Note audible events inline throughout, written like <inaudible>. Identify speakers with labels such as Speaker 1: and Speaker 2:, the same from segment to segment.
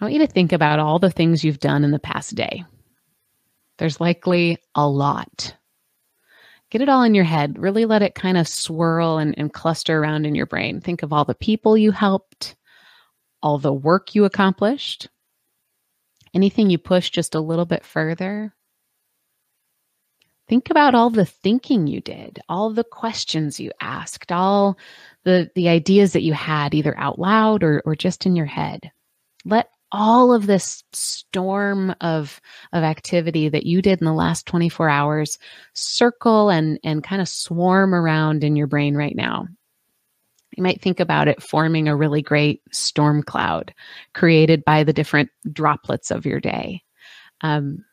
Speaker 1: I want you to think about all the things you've done in the past day. There's likely a lot. Get it all in your head. Really let it kind of swirl and, and cluster around in your brain. Think of all the people you helped, all the work you accomplished, anything you pushed just a little bit further. Think about all the thinking you did, all the questions you asked, all the, the ideas that you had either out loud or, or just in your head. Let all of this storm of of activity that you did in the last 24 hours circle and and kind of swarm around in your brain right now you might think about it forming a really great storm cloud created by the different droplets of your day um,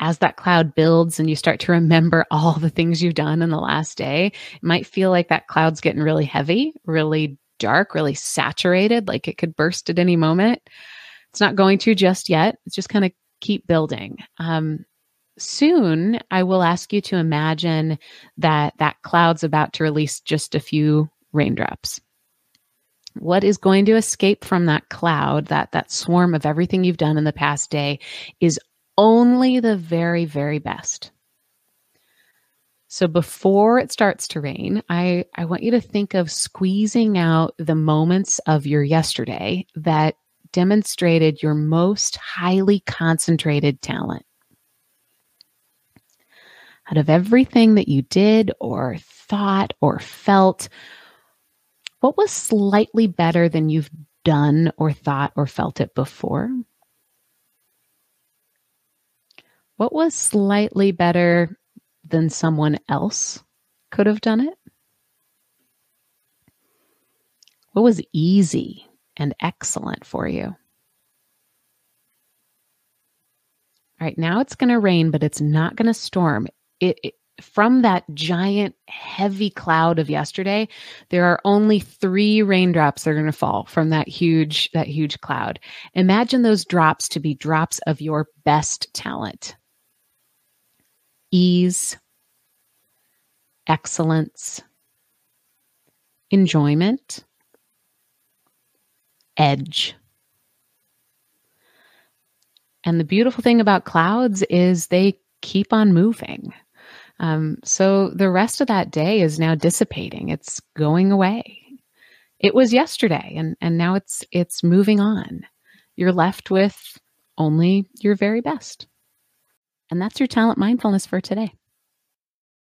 Speaker 1: as that cloud builds and you start to remember <laughs> all the things you've done in the last day, it might feel like that cloud's getting really heavy, really dark, really saturated, like it could burst at any moment. It's not going to just yet. It's just kind of keep building. Um, soon, I will ask you to imagine that that cloud's about to release just a few raindrops. What is going to escape from that cloud, that that swarm of everything you've done in the past day, is only the very, very best. So before it starts to rain, I, I want you to think of squeezing out the moments of your yesterday that demonstrated your most highly concentrated talent. Out of everything that you did or thought or felt, what was slightly better than you've done or thought or felt it before? What was slightly better than someone else could have done it? What was easy and excellent for you. All right, now it's going to rain, but it's not going to storm. It, it, from that giant heavy cloud of yesterday, there are only three raindrops that are going to fall from that huge that huge cloud. Imagine those drops to be drops of your best talent. Ease, excellence, enjoyment, edge. And the beautiful thing about clouds is they keep on moving. Um, so the rest of that day is now dissipating. It's going away. It was yesterday, and and now it's it's moving on. You're left with only your very best. And that's your talent mindfulness for today.